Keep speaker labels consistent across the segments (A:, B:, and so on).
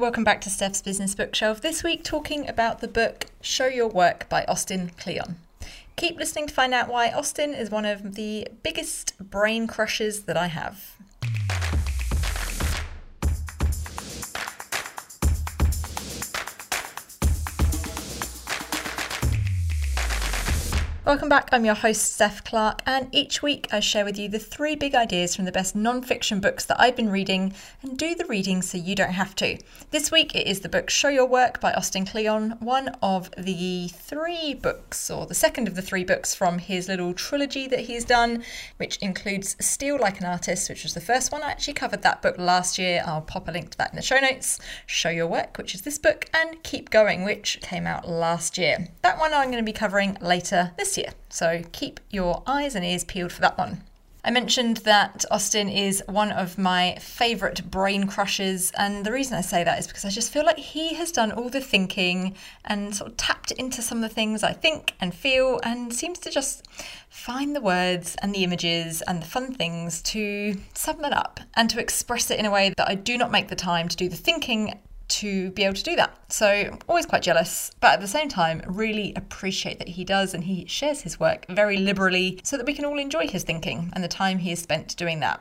A: Welcome back to Steph's Business Bookshelf. This week, talking about the book Show Your Work by Austin Kleon. Keep listening to find out why Austin is one of the biggest brain crushes that I have. Welcome back. I'm your host, Steph Clark, and each week I share with you the three big ideas from the best non fiction books that I've been reading and do the reading so you don't have to. This week it is the book Show Your Work by Austin Kleon, one of the three books, or the second of the three books from his little trilogy that he's done, which includes Steal Like an Artist, which was the first one. I actually covered that book last year. I'll pop a link to that in the show notes. Show Your Work, which is this book, and Keep Going, which came out last year. That one I'm going to be covering later this year year. So keep your eyes and ears peeled for that one. I mentioned that Austin is one of my favourite brain crushes, and the reason I say that is because I just feel like he has done all the thinking and sort of tapped into some of the things I think and feel, and seems to just find the words and the images and the fun things to sum it up and to express it in a way that I do not make the time to do the thinking to be able to do that. So, always quite jealous, but at the same time, really appreciate that he does and he shares his work very liberally so that we can all enjoy his thinking and the time he has spent doing that.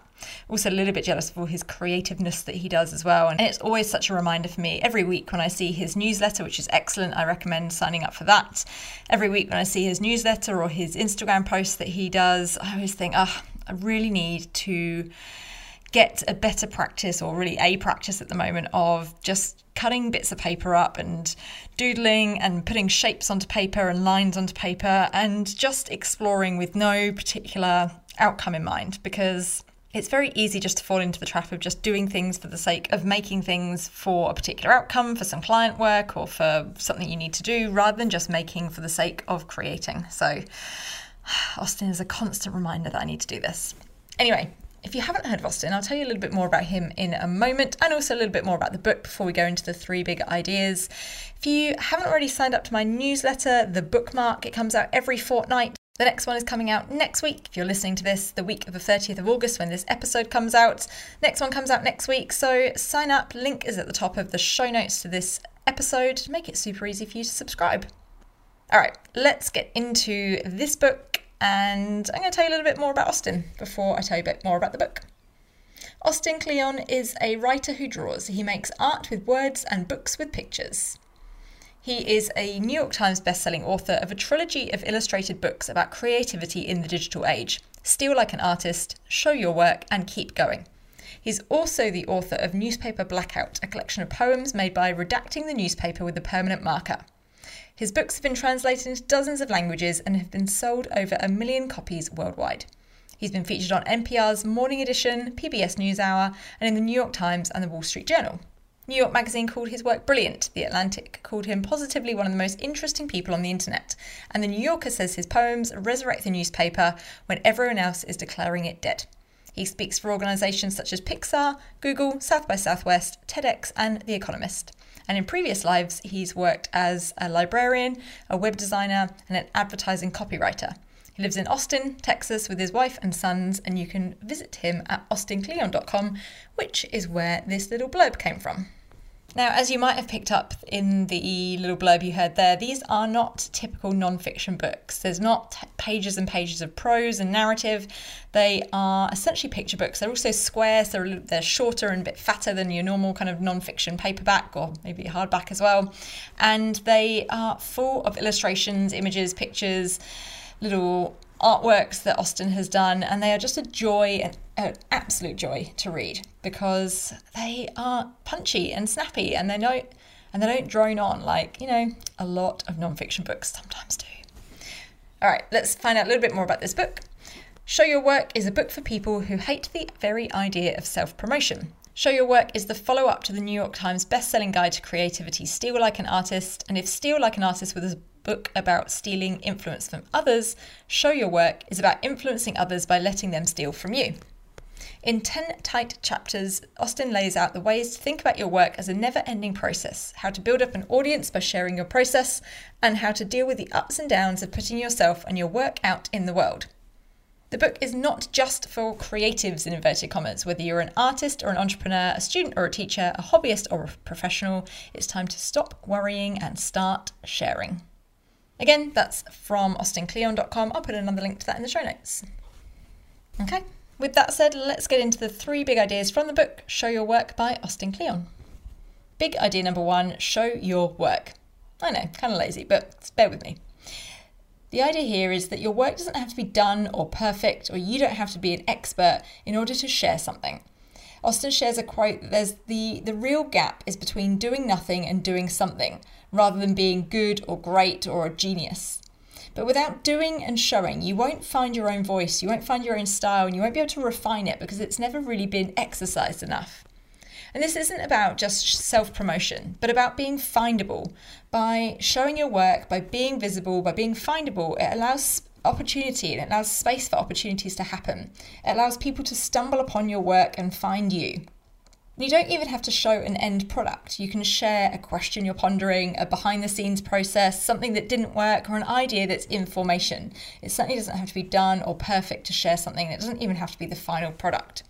A: Also, a little bit jealous of all his creativeness that he does as well. And it's always such a reminder for me every week when I see his newsletter, which is excellent. I recommend signing up for that. Every week when I see his newsletter or his Instagram posts that he does, I always think, ah, oh, I really need to get a better practice or really a practice at the moment of just cutting bits of paper up and doodling and putting shapes onto paper and lines onto paper and just exploring with no particular outcome in mind because it's very easy just to fall into the trap of just doing things for the sake of making things for a particular outcome, for some client work, or for something you need to do, rather than just making for the sake of creating. So, Austin is a constant reminder that I need to do this. Anyway, if you haven't heard of Austin, I'll tell you a little bit more about him in a moment and also a little bit more about the book before we go into the three big ideas. If you haven't already signed up to my newsletter, The Bookmark, it comes out every fortnight. The next one is coming out next week. If you're listening to this the week of the 30th of August when this episode comes out, next one comes out next week. So sign up. Link is at the top of the show notes to this episode. To make it super easy for you to subscribe. All right, let's get into this book and I'm going to tell you a little bit more about Austin before I tell you a bit more about the book. Austin Kleon is a writer who draws. He makes art with words and books with pictures. He is a New York Times bestselling author of a trilogy of illustrated books about creativity in the digital age Steal Like an Artist, Show Your Work, and Keep Going. He's also the author of Newspaper Blackout, a collection of poems made by redacting the newspaper with a permanent marker. His books have been translated into dozens of languages and have been sold over a million copies worldwide. He's been featured on NPR's Morning Edition, PBS NewsHour, and in the New York Times and the Wall Street Journal. New York Magazine called his work brilliant. The Atlantic called him positively one of the most interesting people on the internet. And The New Yorker says his poems resurrect the newspaper when everyone else is declaring it dead. He speaks for organisations such as Pixar, Google, South by Southwest, TEDx, and The Economist. And in previous lives, he's worked as a librarian, a web designer, and an advertising copywriter. He lives in Austin, Texas, with his wife and sons, and you can visit him at austinkleon.com, which is where this little blurb came from. Now, as you might have picked up in the little blurb you heard there, these are not typical non-fiction books. There's not pages and pages of prose and narrative. They are essentially picture books. They're also square, so they're, they're shorter and a bit fatter than your normal kind of non-fiction paperback or maybe hardback as well. And they are full of illustrations, images, pictures, little artworks that Austin has done, and they are just a joy, an, an absolute joy to read because they are punchy and snappy, and they don't and they don't drone on like you know a lot of non-fiction books sometimes do. All right, let's find out a little bit more about this book. Show Your Work is a book for people who hate the very idea of self promotion. Show Your Work is the follow up to the New York Times best-selling guide to creativity, Steal Like an Artist. And if Steal Like an Artist was book about stealing influence from others, Show Your Work is about influencing others by letting them steal from you. In 10 tight chapters, Austin lays out the ways to think about your work as a never ending process, how to build up an audience by sharing your process, and how to deal with the ups and downs of putting yourself and your work out in the world. The book is not just for creatives in inverted commas, whether you're an artist or an entrepreneur, a student or a teacher, a hobbyist or a professional, it's time to stop worrying and start sharing. Again, that's from austinkleon.com. I'll put another link to that in the show notes. Okay, with that said, let's get into the three big ideas from the book Show Your Work by Austin Kleon. Big idea number one show your work. I know, kind of lazy, but bear with me. The idea here is that your work doesn't have to be done or perfect, or you don't have to be an expert in order to share something. Austin shares a quote that there's the, the real gap is between doing nothing and doing something, rather than being good or great or a genius. But without doing and showing, you won't find your own voice, you won't find your own style, and you won't be able to refine it because it's never really been exercised enough. And this isn't about just self promotion, but about being findable. By showing your work, by being visible, by being findable, it allows opportunity and it allows space for opportunities to happen. It allows people to stumble upon your work and find you. You don't even have to show an end product. You can share a question you're pondering, a behind the scenes process, something that didn't work, or an idea that's in formation. It certainly doesn't have to be done or perfect to share something. It doesn't even have to be the final product.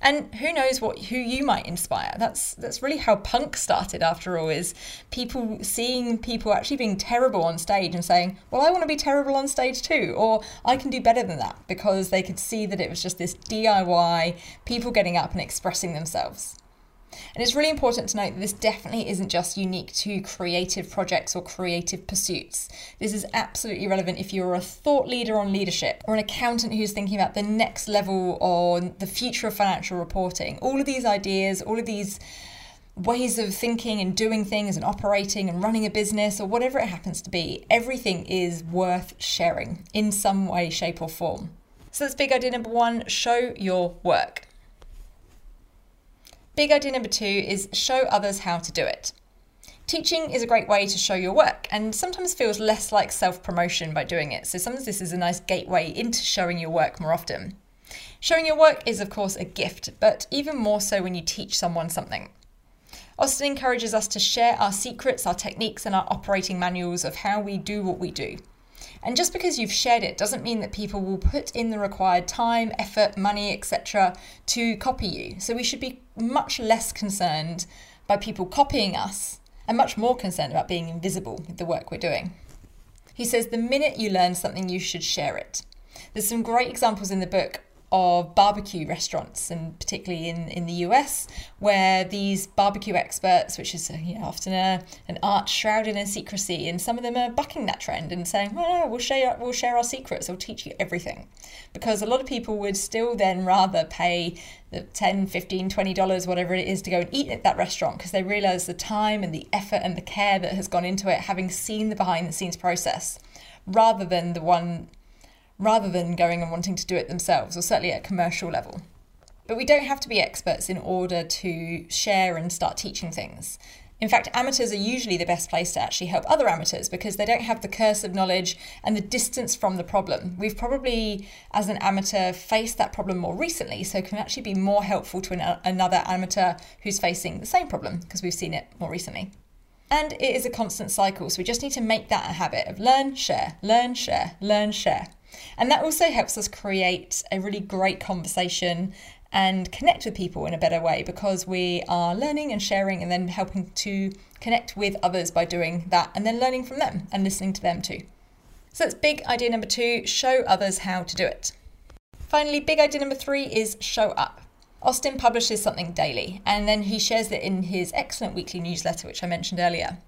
A: And who knows what who you might inspire? That's that's really how punk started after all is people seeing people actually being terrible on stage and saying, "Well, I want to be terrible on stage too," or "I can do better than that" because they could see that it was just this DIY people getting up and expressing themselves. And it's really important to note that this definitely isn't just unique to creative projects or creative pursuits. This is absolutely relevant if you're a thought leader on leadership or an accountant who's thinking about the next level on the future of financial reporting. All of these ideas, all of these ways of thinking and doing things and operating and running a business or whatever it happens to be, everything is worth sharing in some way, shape, or form. So that's big idea number one show your work. Big idea number two is show others how to do it. Teaching is a great way to show your work and sometimes feels less like self promotion by doing it. So, sometimes this is a nice gateway into showing your work more often. Showing your work is, of course, a gift, but even more so when you teach someone something. Austin encourages us to share our secrets, our techniques, and our operating manuals of how we do what we do. And just because you've shared it doesn't mean that people will put in the required time, effort, money, etc. to copy you. So we should be much less concerned by people copying us and much more concerned about being invisible with the work we're doing. He says the minute you learn something, you should share it. There's some great examples in the book of barbecue restaurants, and particularly in, in the US, where these barbecue experts, which is you know, often a, an art shrouded in secrecy, and some of them are bucking that trend and saying, well, no, we'll share, we'll share our secrets, we'll teach you everything. Because a lot of people would still then rather pay the 10 15 20 dollars whatever it is to go and eat at that restaurant because they realize the time and the effort and the care that has gone into it having seen the behind the scenes process rather than the one rather than going and wanting to do it themselves, or certainly at commercial level. But we don't have to be experts in order to share and start teaching things. In fact, amateurs are usually the best place to actually help other amateurs because they don't have the curse of knowledge and the distance from the problem. We've probably, as an amateur, faced that problem more recently, so can actually be more helpful to an, another amateur who's facing the same problem because we've seen it more recently. And it is a constant cycle, so we just need to make that a habit of learn, share, learn, share, learn, share. And that also helps us create a really great conversation and connect with people in a better way because we are learning and sharing and then helping to connect with others by doing that and then learning from them and listening to them too. So that's big idea number two show others how to do it. Finally, big idea number three is show up. Austin publishes something daily and then he shares it in his excellent weekly newsletter, which I mentioned earlier.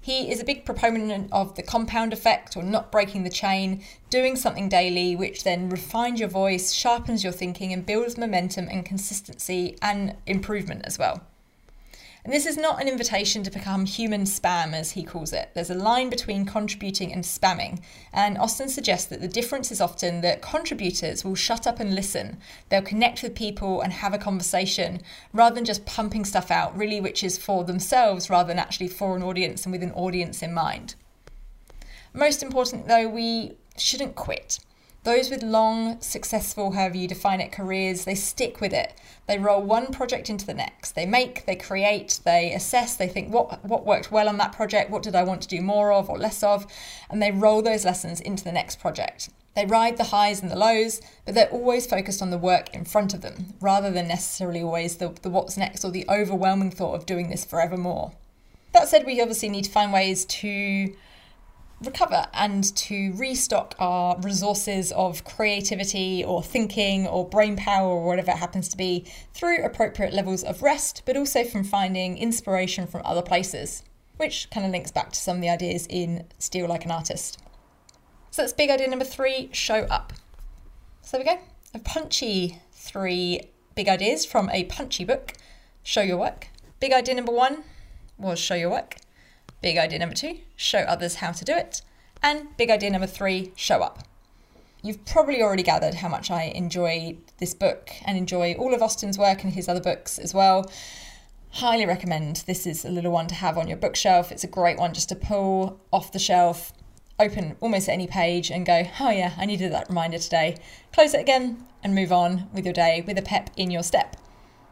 A: He is a big proponent of the compound effect or not breaking the chain, doing something daily, which then refines your voice, sharpens your thinking, and builds momentum and consistency and improvement as well. And this is not an invitation to become human spam, as he calls it. There's a line between contributing and spamming. And Austin suggests that the difference is often that contributors will shut up and listen. They'll connect with people and have a conversation rather than just pumping stuff out, really, which is for themselves rather than actually for an audience and with an audience in mind. Most important, though, we shouldn't quit. Those with long, successful, however you define it, careers, they stick with it. They roll one project into the next. They make, they create, they assess, they think what what worked well on that project, what did I want to do more of or less of, and they roll those lessons into the next project. They ride the highs and the lows, but they're always focused on the work in front of them, rather than necessarily always the, the what's next or the overwhelming thought of doing this forevermore. That said, we obviously need to find ways to recover and to restock our resources of creativity or thinking or brain power or whatever it happens to be through appropriate levels of rest, but also from finding inspiration from other places, which kind of links back to some of the ideas in Steal Like an Artist. So that's big idea number three show up. So there we go. A punchy three big ideas from a punchy book. Show your work. Big idea number one was show your work. Big idea number two, show others how to do it. And big idea number three, show up. You've probably already gathered how much I enjoy this book and enjoy all of Austin's work and his other books as well. Highly recommend. This is a little one to have on your bookshelf. It's a great one just to pull off the shelf, open almost any page and go, oh yeah, I needed that reminder today. Close it again and move on with your day with a pep in your step.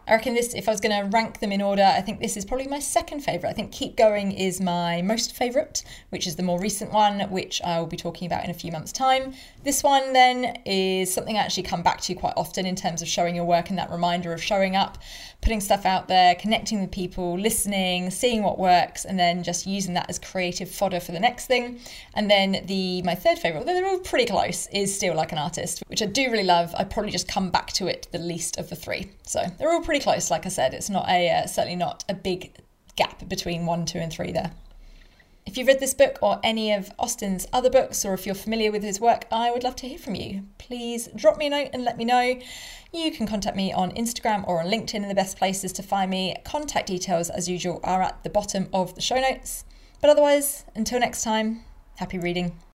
A: I reckon this, if I was going to rank them in order, I think this is probably my second favourite. I think Keep Going is my most favourite, which is the more recent one, which I will be talking about in a few months' time. This one then is something I actually come back to quite often in terms of showing your work and that reminder of showing up, putting stuff out there, connecting with people, listening, seeing what works, and then just using that as creative fodder for the next thing. And then the my third favourite, although they're all pretty close, is Steal Like an Artist, which I do really love. I probably just come back to it the least of the three. So they're all pretty pretty close. Like I said, it's not a uh, certainly not a big gap between one, two, and three there. If you've read this book or any of Austin's other books, or if you're familiar with his work, I would love to hear from you. Please drop me a note and let me know. You can contact me on Instagram or on LinkedIn, and the best places to find me. Contact details, as usual, are at the bottom of the show notes. But otherwise, until next time, happy reading.